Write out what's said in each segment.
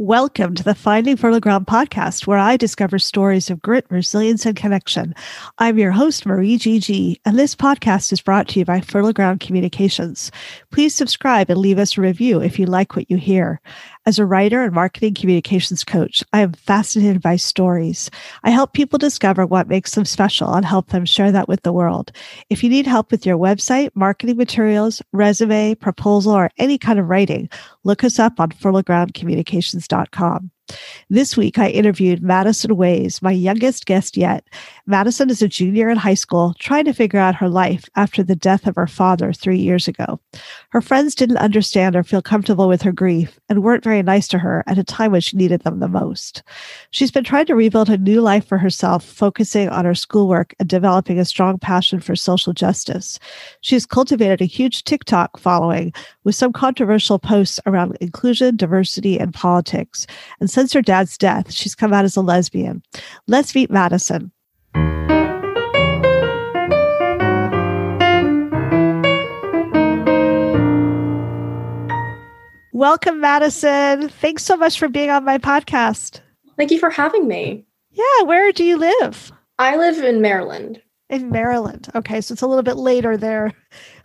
Welcome to the Finding Fertile Ground podcast, where I discover stories of grit, resilience, and connection. I'm your host, Marie GG, and this podcast is brought to you by Fertile Ground Communications. Please subscribe and leave us a review if you like what you hear. As a writer and marketing communications coach, I am fascinated by stories. I help people discover what makes them special and help them share that with the world. If you need help with your website, marketing materials, resume, proposal, or any kind of writing, look us up on fertilegroundcommunications.com. This week, I interviewed Madison Ways, my youngest guest yet. Madison is a junior in high school, trying to figure out her life after the death of her father three years ago. Her friends didn't understand or feel comfortable with her grief and weren't very nice to her at a time when she needed them the most. She's been trying to rebuild a new life for herself, focusing on her schoolwork and developing a strong passion for social justice. She's cultivated a huge TikTok following with some controversial posts around inclusion, diversity, and politics. And since her dad's death, she's come out as a lesbian. Let's meet Madison. Welcome, Madison. Thanks so much for being on my podcast. Thank you for having me. Yeah, where do you live? I live in Maryland. In Maryland. Okay, so it's a little bit later there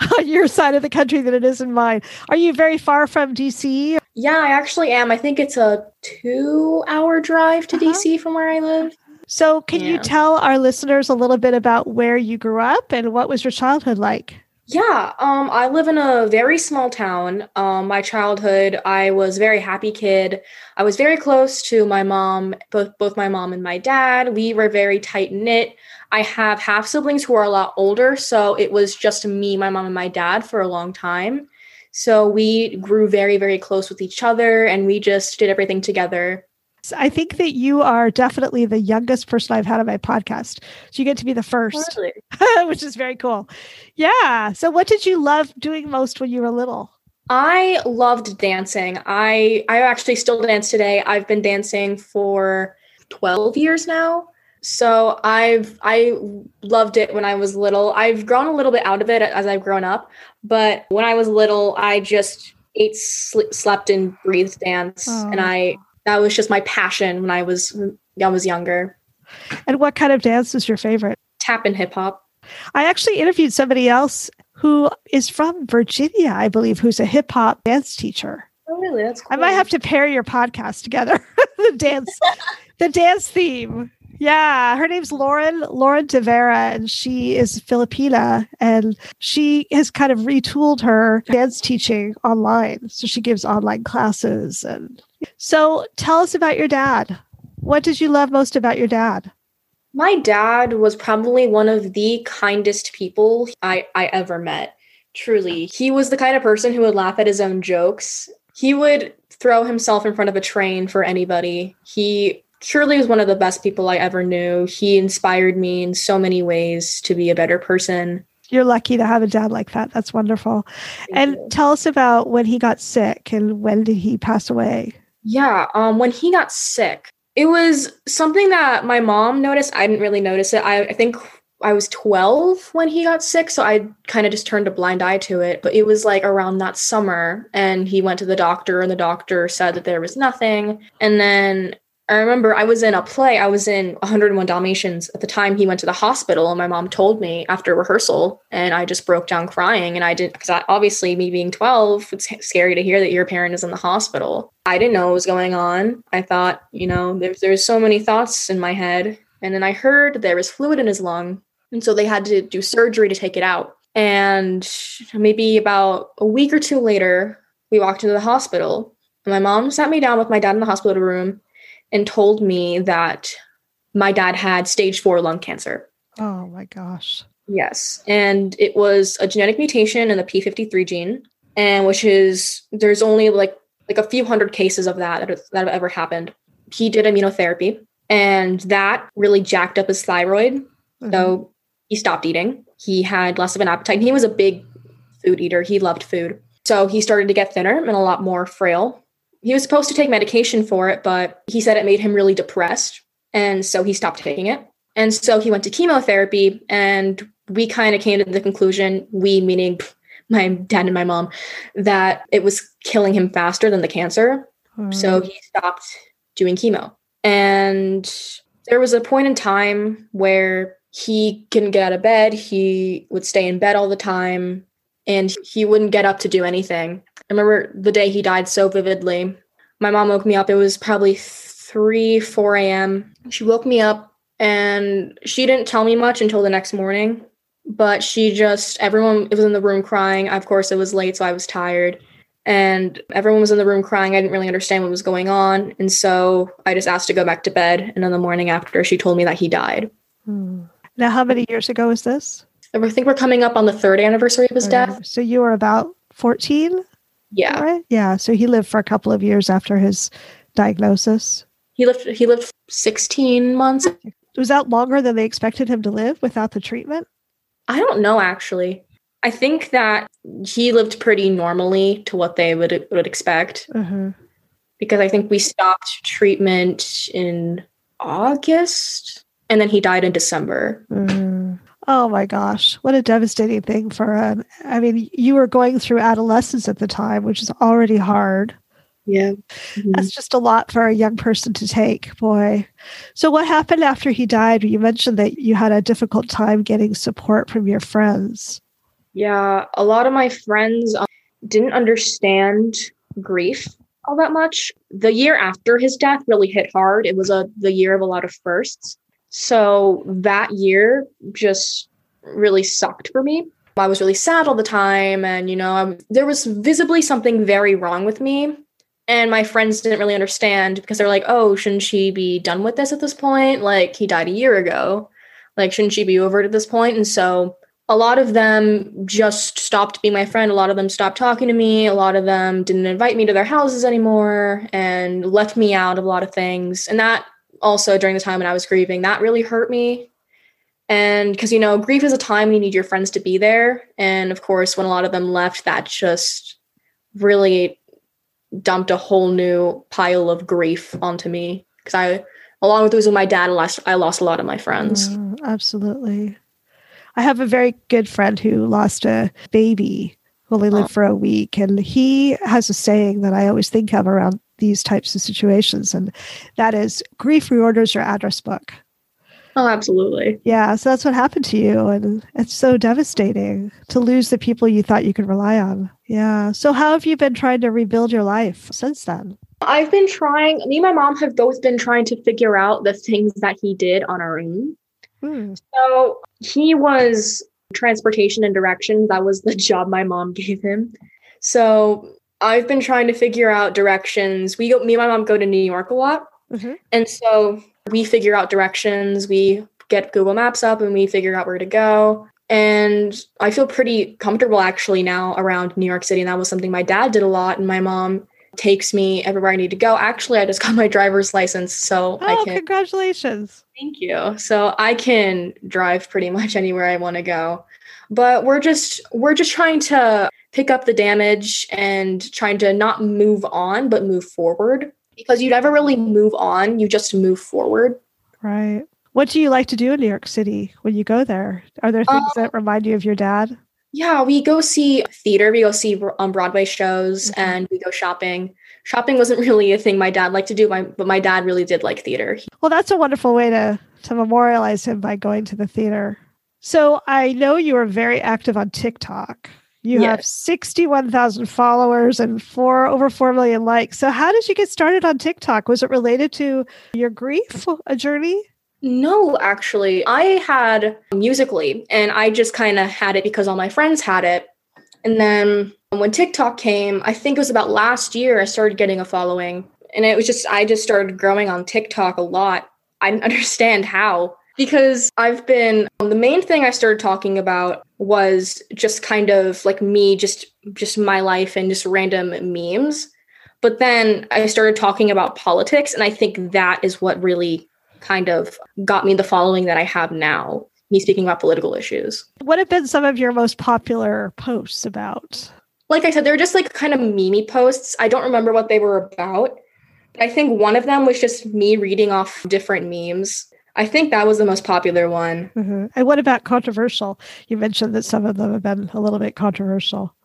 on your side of the country than it is in mine. Are you very far from DC? Yeah, I actually am. I think it's a two hour drive to uh-huh. DC from where I live. So, can yeah. you tell our listeners a little bit about where you grew up and what was your childhood like? Yeah, um, I live in a very small town. Um, my childhood, I was a very happy kid. I was very close to my mom, both both my mom and my dad. We were very tight knit. I have half siblings who are a lot older, so it was just me, my mom, and my dad for a long time. So we grew very, very close with each other, and we just did everything together. I think that you are definitely the youngest person I've had on my podcast. So you get to be the first, really? which is very cool. Yeah. So what did you love doing most when you were little? I loved dancing. I I actually still dance today. I've been dancing for 12 years now. So I've I loved it when I was little. I've grown a little bit out of it as I've grown up, but when I was little, I just ate, sl- slept, and breathed dance, oh. and I that was just my passion when I was I was younger. And what kind of dance was your favorite? Tap and hip hop. I actually interviewed somebody else who is from Virginia, I believe, who's a hip hop dance teacher. Oh, really? That's cool. I might have to pair your podcast together. the dance, the dance theme. Yeah, her name's Lauren Lauren Tavera, and she is Filipina, and she has kind of retooled her dance teaching online. So she gives online classes, and so tell us about your dad. What did you love most about your dad? My dad was probably one of the kindest people I, I ever met. Truly. He was the kind of person who would laugh at his own jokes. He would throw himself in front of a train for anybody. He truly was one of the best people I ever knew. He inspired me in so many ways to be a better person. You're lucky to have a dad like that. That's wonderful. Thank and you. tell us about when he got sick and when did he pass away? Yeah, um, when he got sick, it was something that my mom noticed. I didn't really notice it. I, I think I was 12 when he got sick, so I kind of just turned a blind eye to it. But it was like around that summer, and he went to the doctor, and the doctor said that there was nothing. And then I remember I was in a play. I was in 101 Dalmatians at the time he went to the hospital, and my mom told me after rehearsal, and I just broke down crying. And I didn't, because obviously, me being 12, it's scary to hear that your parent is in the hospital. I didn't know what was going on. I thought, you know, there's there's so many thoughts in my head, and then I heard there was fluid in his lung, and so they had to do surgery to take it out. And maybe about a week or two later, we walked into the hospital, and my mom sat me down with my dad in the hospital room and told me that my dad had stage four lung cancer. Oh my gosh. Yes. And it was a genetic mutation in the P53 gene, and which is there's only like like a few hundred cases of that that, that have ever happened. He did immunotherapy, and that really jacked up his thyroid. Mm-hmm. So he stopped eating. He had less of an appetite. He was a big food eater. He loved food. So he started to get thinner and a lot more frail. He was supposed to take medication for it, but he said it made him really depressed. And so he stopped taking it. And so he went to chemotherapy. And we kind of came to the conclusion, we meaning my dad and my mom, that it was killing him faster than the cancer. Mm. So he stopped doing chemo. And there was a point in time where he couldn't get out of bed. He would stay in bed all the time and he wouldn't get up to do anything. I remember the day he died so vividly. My mom woke me up. It was probably 3, 4 a.m. She woke me up and she didn't tell me much until the next morning. But she just, everyone was in the room crying. Of course, it was late, so I was tired. And everyone was in the room crying. I didn't really understand what was going on. And so I just asked to go back to bed. And in the morning after, she told me that he died. Hmm. Now, how many years ago is this? I think we're coming up on the third anniversary of his death. So you were about 14? Yeah. Right? Yeah. So he lived for a couple of years after his diagnosis. He lived he lived 16 months. Was that longer than they expected him to live without the treatment? I don't know actually. I think that he lived pretty normally to what they would would expect. Mm-hmm. Because I think we stopped treatment in August and then he died in December. Mm. Oh my gosh, what a devastating thing for him. I mean, you were going through adolescence at the time, which is already hard. Yeah. Mm-hmm. That's just a lot for a young person to take, boy. So, what happened after he died? You mentioned that you had a difficult time getting support from your friends. Yeah, a lot of my friends um, didn't understand grief all that much. The year after his death really hit hard. It was a the year of a lot of firsts. So that year just really sucked for me. I was really sad all the time. And, you know, I, there was visibly something very wrong with me. And my friends didn't really understand because they're like, oh, shouldn't she be done with this at this point? Like, he died a year ago. Like, shouldn't she be over at this point? And so a lot of them just stopped being my friend. A lot of them stopped talking to me. A lot of them didn't invite me to their houses anymore and left me out of a lot of things. And that also during the time when I was grieving, that really hurt me. And because, you know, grief is a time when you need your friends to be there. And of course, when a lot of them left, that just really dumped a whole new pile of grief onto me. Because I, along with losing my dad, I lost, I lost a lot of my friends. Mm, absolutely. I have a very good friend who lost a baby who only lived oh. for a week. And he has a saying that I always think of around these types of situations. And that is grief reorders your address book. Oh, absolutely. Yeah. So that's what happened to you. And it's so devastating to lose the people you thought you could rely on. Yeah. So, how have you been trying to rebuild your life since then? I've been trying, me and my mom have both been trying to figure out the things that he did on our own. Hmm. So, he was transportation and directions. That was the job my mom gave him. So, I've been trying to figure out directions. We go, me and my mom go to New York a lot. Mm-hmm. And so we figure out directions. We get Google Maps up and we figure out where to go. And I feel pretty comfortable actually now around New York City. And that was something my dad did a lot. And my mom takes me everywhere I need to go. Actually, I just got my driver's license. So oh, I can. Congratulations. Thank you. So I can drive pretty much anywhere I want to go. But we're just we're just trying to pick up the damage and trying to not move on, but move forward. Because you never really move on, you just move forward. Right. What do you like to do in New York City when you go there? Are there things um, that remind you of your dad? Yeah, we go see theater, we go see on um, Broadway shows, mm-hmm. and we go shopping. Shopping wasn't really a thing my dad liked to do, but my dad really did like theater. Well, that's a wonderful way to to memorialize him by going to the theater. So I know you are very active on TikTok. You yes. have 61,000 followers and four over 4 million likes. So how did you get started on TikTok? Was it related to your grief a journey? No, actually. I had Musical.ly and I just kind of had it because all my friends had it. And then when TikTok came, I think it was about last year I started getting a following. And it was just I just started growing on TikTok a lot. I didn't understand how because I've been um, the main thing I started talking about was just kind of like me just just my life and just random memes. But then I started talking about politics and I think that is what really kind of got me the following that I have now. Me speaking about political issues. What have been some of your most popular posts about? Like I said, they're just like kind of memey posts. I don't remember what they were about. I think one of them was just me reading off different memes I think that was the most popular one. Mm-hmm. And what about controversial? You mentioned that some of them have been a little bit controversial.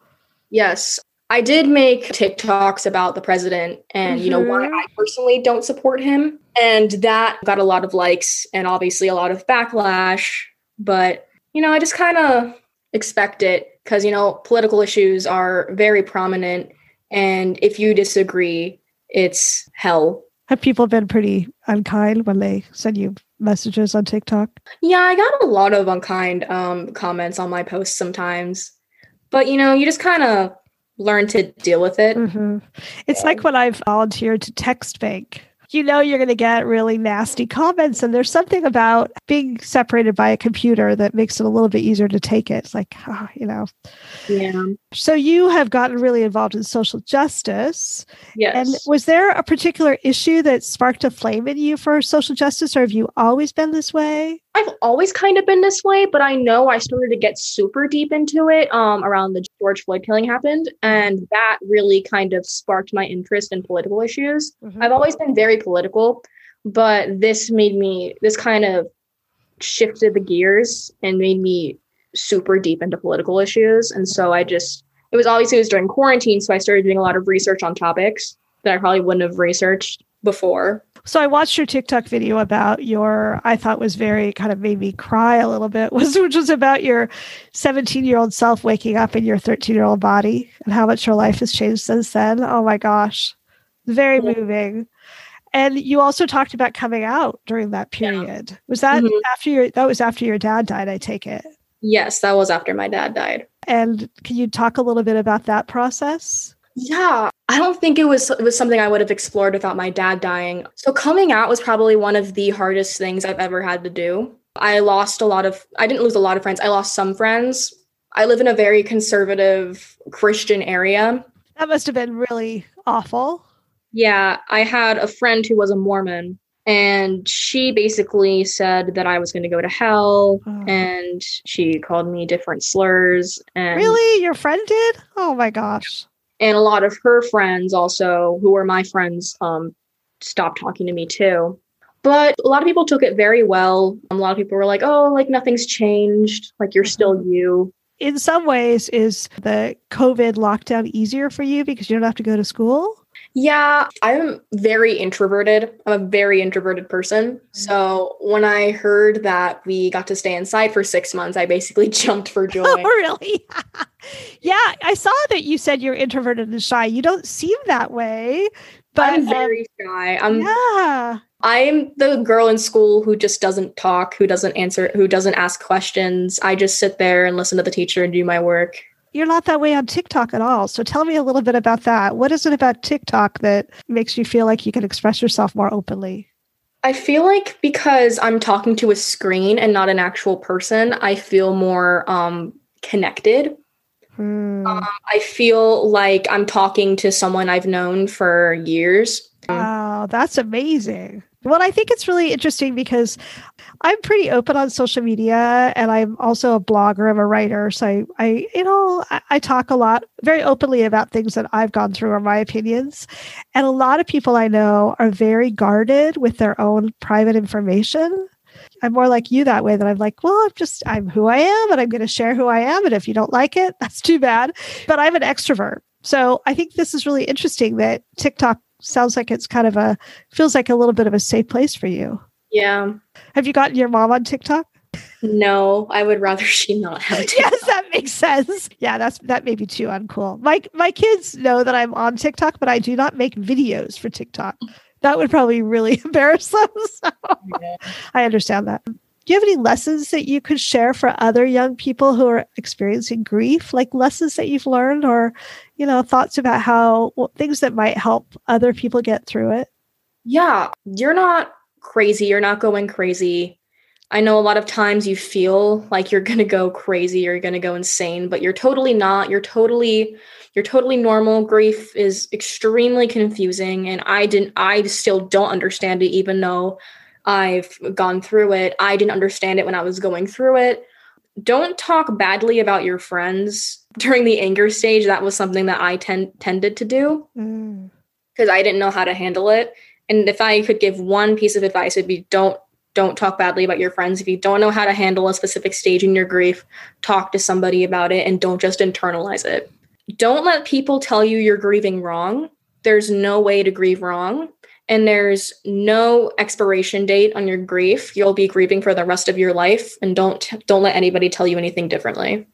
Yes. I did make TikToks about the president and mm-hmm. you know why mm-hmm. I personally don't support him and that got a lot of likes and obviously a lot of backlash but you know I just kind of expect it cuz you know political issues are very prominent and if you disagree it's hell have people been pretty unkind when they send you messages on TikTok? Yeah, I got a lot of unkind um, comments on my posts sometimes. But you know, you just kind of learn to deal with it. Mm-hmm. It's yeah. like when I've volunteered to text bank you know you're going to get really nasty comments. And there's something about being separated by a computer that makes it a little bit easier to take it. It's like, oh, you know. Yeah. So you have gotten really involved in social justice. Yes. And was there a particular issue that sparked a flame in you for social justice, or have you always been this way? I've always kind of been this way, but I know I started to get super deep into it um, around the George Floyd killing happened. And that really kind of sparked my interest in political issues. Mm-hmm. I've always been very political, but this made me, this kind of shifted the gears and made me super deep into political issues. And so I just, it was obviously it was during quarantine. So I started doing a lot of research on topics that I probably wouldn't have researched before. So I watched your TikTok video about your I thought was very kind of made me cry a little bit was which was about your 17 year old self waking up in your 13 year old body and how much your life has changed since then. Oh my gosh. Very moving. And you also talked about coming out during that period. Yeah. Was that mm-hmm. after your that was after your dad died, I take it? Yes, that was after my dad died. And can you talk a little bit about that process? Yeah, I don't think it was it was something I would have explored without my dad dying. So coming out was probably one of the hardest things I've ever had to do. I lost a lot of I didn't lose a lot of friends. I lost some friends. I live in a very conservative Christian area. That must have been really awful. Yeah, I had a friend who was a Mormon and she basically said that I was going to go to hell oh. and she called me different slurs and Really? Your friend did? Oh my gosh and a lot of her friends also who were my friends um, stopped talking to me too. But a lot of people took it very well. A lot of people were like oh like nothing's changed. Like you're still mm-hmm. you. In some ways is the covid lockdown easier for you because you don't have to go to school yeah, I'm very introverted. I'm a very introverted person. Mm-hmm. So when I heard that we got to stay inside for six months, I basically jumped for joy. Oh, really? yeah, I saw that you said you're introverted and shy. You don't seem that way. But I'm very um, shy. I'm yeah. I'm the girl in school who just doesn't talk, who doesn't answer, who doesn't ask questions. I just sit there and listen to the teacher and do my work you're not that way on TikTok at all. So tell me a little bit about that. What is it about TikTok that makes you feel like you can express yourself more openly? I feel like because I'm talking to a screen and not an actual person, I feel more um, connected. Hmm. Um, I feel like I'm talking to someone I've known for years. Wow, that's amazing. Well, I think it's really interesting because I'm pretty open on social media and I'm also a blogger, I'm a writer. So I, I you know, I, I, talk a lot very openly about things that I've gone through or my opinions. And a lot of people I know are very guarded with their own private information. I'm more like you that way that I'm like, well, I'm just, I'm who I am and I'm going to share who I am. And if you don't like it, that's too bad. But I'm an extrovert. So I think this is really interesting that TikTok sounds like it's kind of a feels like a little bit of a safe place for you. Yeah. Have you gotten your mom on TikTok? No, I would rather she not have TikTok. yes, that makes sense. Yeah, that's that may be too uncool. My my kids know that I'm on TikTok, but I do not make videos for TikTok. That would probably really embarrass them. So yeah. I understand that do you have any lessons that you could share for other young people who are experiencing grief like lessons that you've learned or you know thoughts about how well, things that might help other people get through it yeah you're not crazy you're not going crazy i know a lot of times you feel like you're going to go crazy or you're going to go insane but you're totally not you're totally you're totally normal grief is extremely confusing and i didn't i still don't understand it even though I've gone through it. I didn't understand it when I was going through it. Don't talk badly about your friends during the anger stage. That was something that I ten- tended to do because mm. I didn't know how to handle it. And if I could give one piece of advice, it'd be don't don't talk badly about your friends. If you don't know how to handle a specific stage in your grief, talk to somebody about it and don't just internalize it. don't let people tell you you're grieving wrong. There's no way to grieve wrong. And there's no expiration date on your grief. You'll be grieving for the rest of your life. And don't don't let anybody tell you anything differently.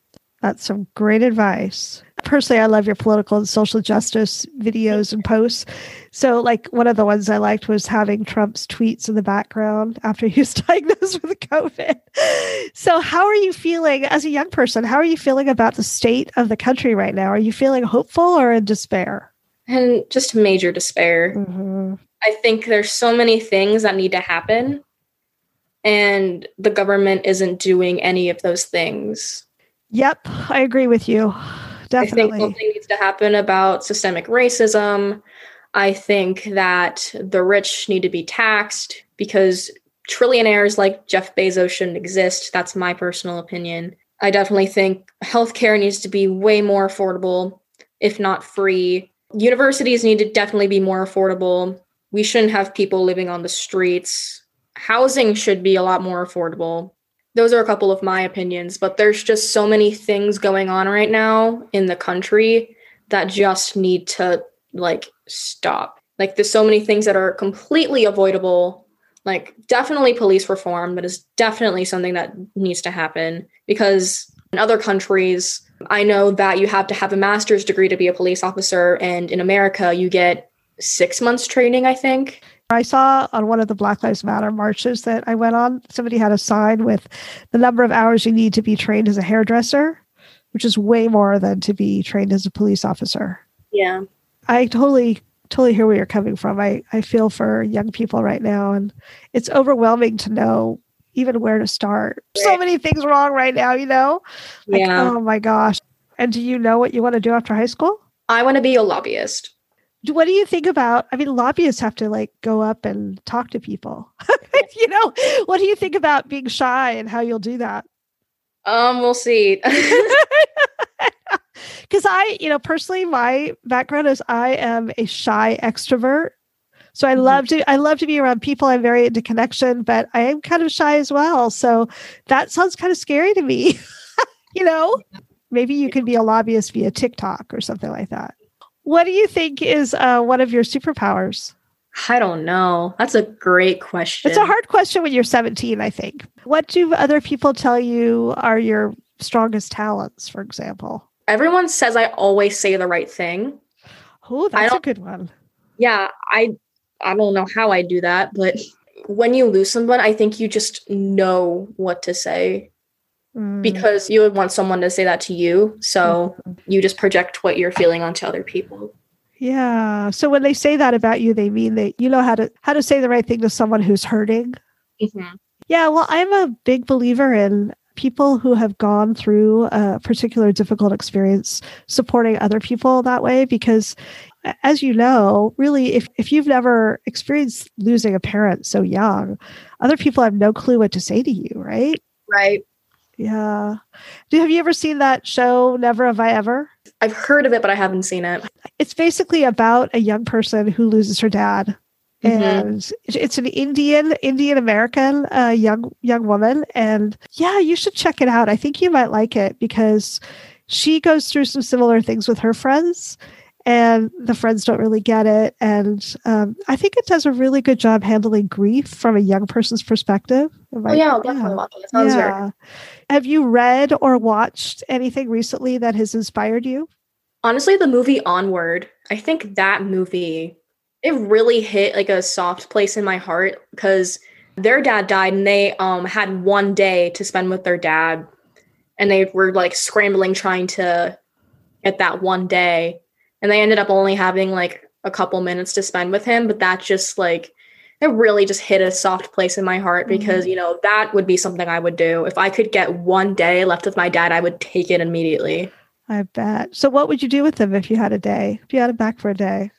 That's some great advice. Personally, I love your political and social justice videos and posts. So, like, one of the ones I liked was having Trump's tweets in the background after he was diagnosed with COVID. So, how are you feeling as a young person? How are you feeling about the state of the country right now? Are you feeling hopeful or in despair? And just major despair. Mm-hmm. I think there's so many things that need to happen, and the government isn't doing any of those things. Yep, I agree with you. Definitely. I think something needs to happen about systemic racism. I think that the rich need to be taxed because trillionaires like Jeff Bezos shouldn't exist. That's my personal opinion. I definitely think healthcare needs to be way more affordable, if not free. Universities need to definitely be more affordable. We shouldn't have people living on the streets. Housing should be a lot more affordable those are a couple of my opinions, but there's just so many things going on right now in the country that just need to like stop. Like there's so many things that are completely avoidable. Like definitely police reform, but it's definitely something that needs to happen because in other countries, I know that you have to have a master's degree to be a police officer and in America you get 6 months training, I think. I saw on one of the Black Lives Matter marches that I went on, somebody had a sign with the number of hours you need to be trained as a hairdresser, which is way more than to be trained as a police officer. Yeah. I totally totally hear where you're coming from. I, I feel for young people right now and it's overwhelming to know even where to start. Right. So many things wrong right now, you know? Like, yeah. oh my gosh. And do you know what you want to do after high school? I want to be a lobbyist what do you think about i mean lobbyists have to like go up and talk to people. You know what do you think about being shy and how you'll do that? Um we'll see. Because i you know personally my background is i am a shy extrovert. So i mm-hmm. love to i love to be around people. I'm very into connection but i am kind of shy as well. So that sounds kind of scary to me. You know maybe you could be a lobbyist via tiktok or something like that what do you think is uh, one of your superpowers? I don't know. That's a great question. It's a hard question when you're 17, I think. What do other people tell you are your strongest talents, for example? Everyone says I always say the right thing. Oh, that's a good one. Yeah, I I don't know how I do that, but when you lose someone, I think you just know what to say mm. because you would want someone to say that to you. So mm-hmm. you just project what you're feeling onto other people. Yeah. So when they say that about you, they mean that you know how to how to say the right thing to someone who's hurting. Mm-hmm. Yeah. Well, I'm a big believer in people who have gone through a particular difficult experience supporting other people that way because as you know really if, if you've never experienced losing a parent so young other people have no clue what to say to you right right yeah. Do have you ever seen that show Never Have I Ever? I've heard of it, but I haven't seen it. It's basically about a young person who loses her dad. Mm-hmm. And it's an Indian Indian American uh, young young woman, and yeah, you should check it out. I think you might like it because she goes through some similar things with her friends, and the friends don't really get it. And um, I think it does a really good job handling grief from a young person's perspective. Oh, yeah, I'll definitely watch it. Sounds yeah. Have you read or watched anything recently that has inspired you? Honestly, the movie Onward, I think that movie, it really hit like a soft place in my heart because their dad died and they um, had one day to spend with their dad. And they were like scrambling trying to get that one day and they ended up only having like a couple minutes to spend with him but that just like it really just hit a soft place in my heart because mm-hmm. you know that would be something i would do. If i could get one day left with my dad i would take it immediately. I bet. So what would you do with him if you had a day? If you had him back for a day?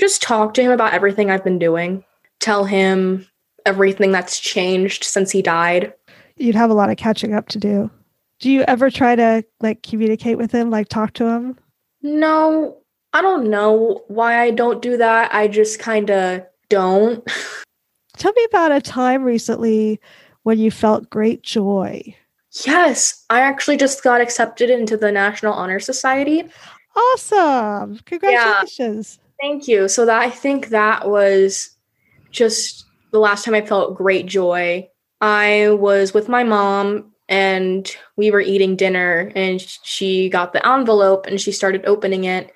Just talk to him about everything i've been doing. Tell him everything that's changed since he died. You'd have a lot of catching up to do. Do you ever try to like communicate with him like talk to him no, I don't know why I don't do that. I just kind of don't. Tell me about a time recently when you felt great joy. Yes, I actually just got accepted into the National Honor Society. Awesome. Congratulations. Yeah. Thank you. So that I think that was just the last time I felt great joy. I was with my mom and we were eating dinner and she got the envelope and she started opening it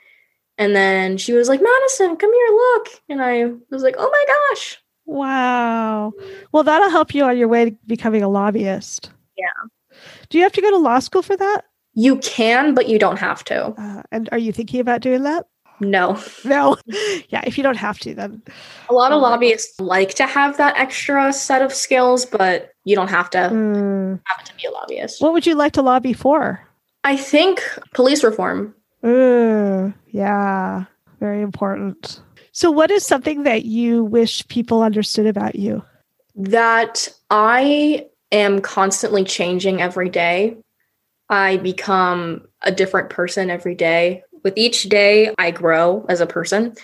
and then she was like madison come here look and i was like oh my gosh. Wow. Well that'll help you on your way to becoming a lobbyist. Yeah. Do you have to go to law school for that? You can but you don't have to. Uh, and are you thinking about doing that no. No. Yeah, if you don't have to, then. A lot of lobbyists like to have that extra set of skills, but you don't have to mm. have to be a lobbyist. What would you like to lobby for? I think police reform. Yeah, very important. So, what is something that you wish people understood about you? That I am constantly changing every day. I become a different person every day with each day, I grow as a person.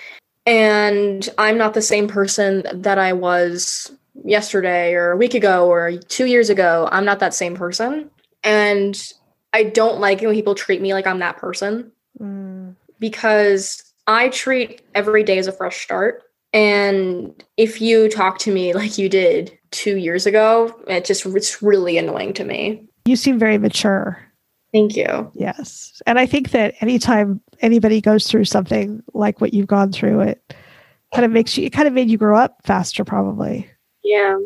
And I'm not the same person that I was yesterday or a week ago or two years ago. I'm not that same person. And I don't like it when people treat me like I'm that person mm. because I treat every day as a fresh start. And if you talk to me like you did two years ago, it just it's really annoying to me. You seem very mature. Thank you. Yes. And I think that anytime anybody goes through something like what you've gone through, it kind of makes you, it kind of made you grow up faster, probably. Yeah.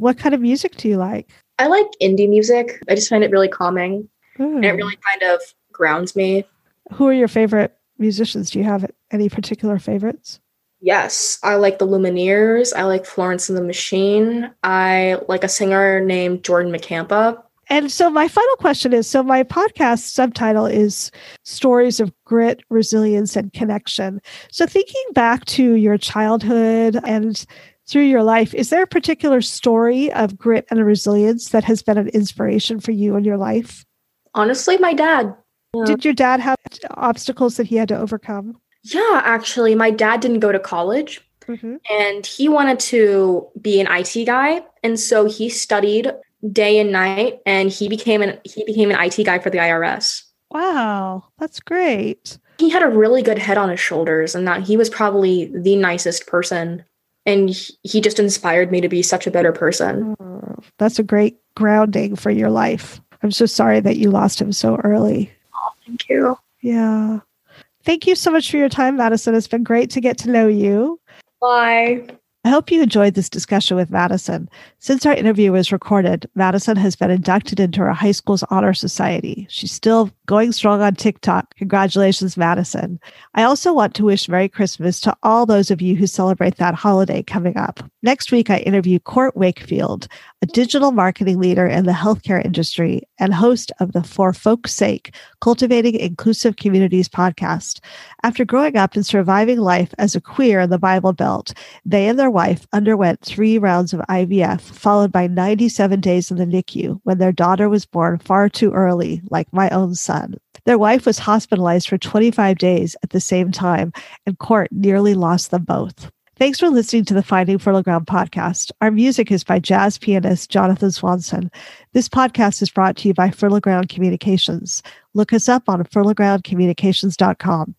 What kind of music do you like? I like indie music. I just find it really calming. And it really kind of grounds me. Who are your favorite musicians? Do you have any particular favorites? Yes, I like the Lumineers. I like Florence and the Machine. I like a singer named Jordan Mackampa. And so my final question is so my podcast subtitle is Stories of Grit, Resilience and Connection. So thinking back to your childhood and through your life, is there a particular story of grit and resilience that has been an inspiration for you in your life? Honestly, my dad. Yeah. Did your dad have obstacles that he had to overcome? Yeah, actually, my dad didn't go to college. Mm-hmm. And he wanted to be an IT guy. And so he studied day and night and he became an he became an IT guy for the IRS. Wow, that's great. He had a really good head on his shoulders and that he was probably the nicest person and he just inspired me to be such a better person. Oh, that's a great grounding for your life. I'm so sorry that you lost him so early. Oh, thank you. Yeah. Thank you so much for your time, Madison. It's been great to get to know you. Bye. I hope you enjoyed this discussion with Madison. Since our interview was recorded, Madison has been inducted into her high school's honor society. She's still going strong on TikTok. Congratulations, Madison. I also want to wish Merry Christmas to all those of you who celebrate that holiday coming up. Next week, I interview Court Wakefield, a digital marketing leader in the healthcare industry and host of the For Folk's Sake Cultivating Inclusive Communities podcast. After growing up and surviving life as a queer in the Bible Belt, they and their wife underwent three rounds of IVF, followed by 97 days in the NICU when their daughter was born far too early, like my own son. Their wife was hospitalized for 25 days at the same time, and Court nearly lost them both. Thanks for listening to the Finding Fertile Ground podcast. Our music is by jazz pianist Jonathan Swanson. This podcast is brought to you by Fertile Ground Communications. Look us up on fertilegroundcommunications.com.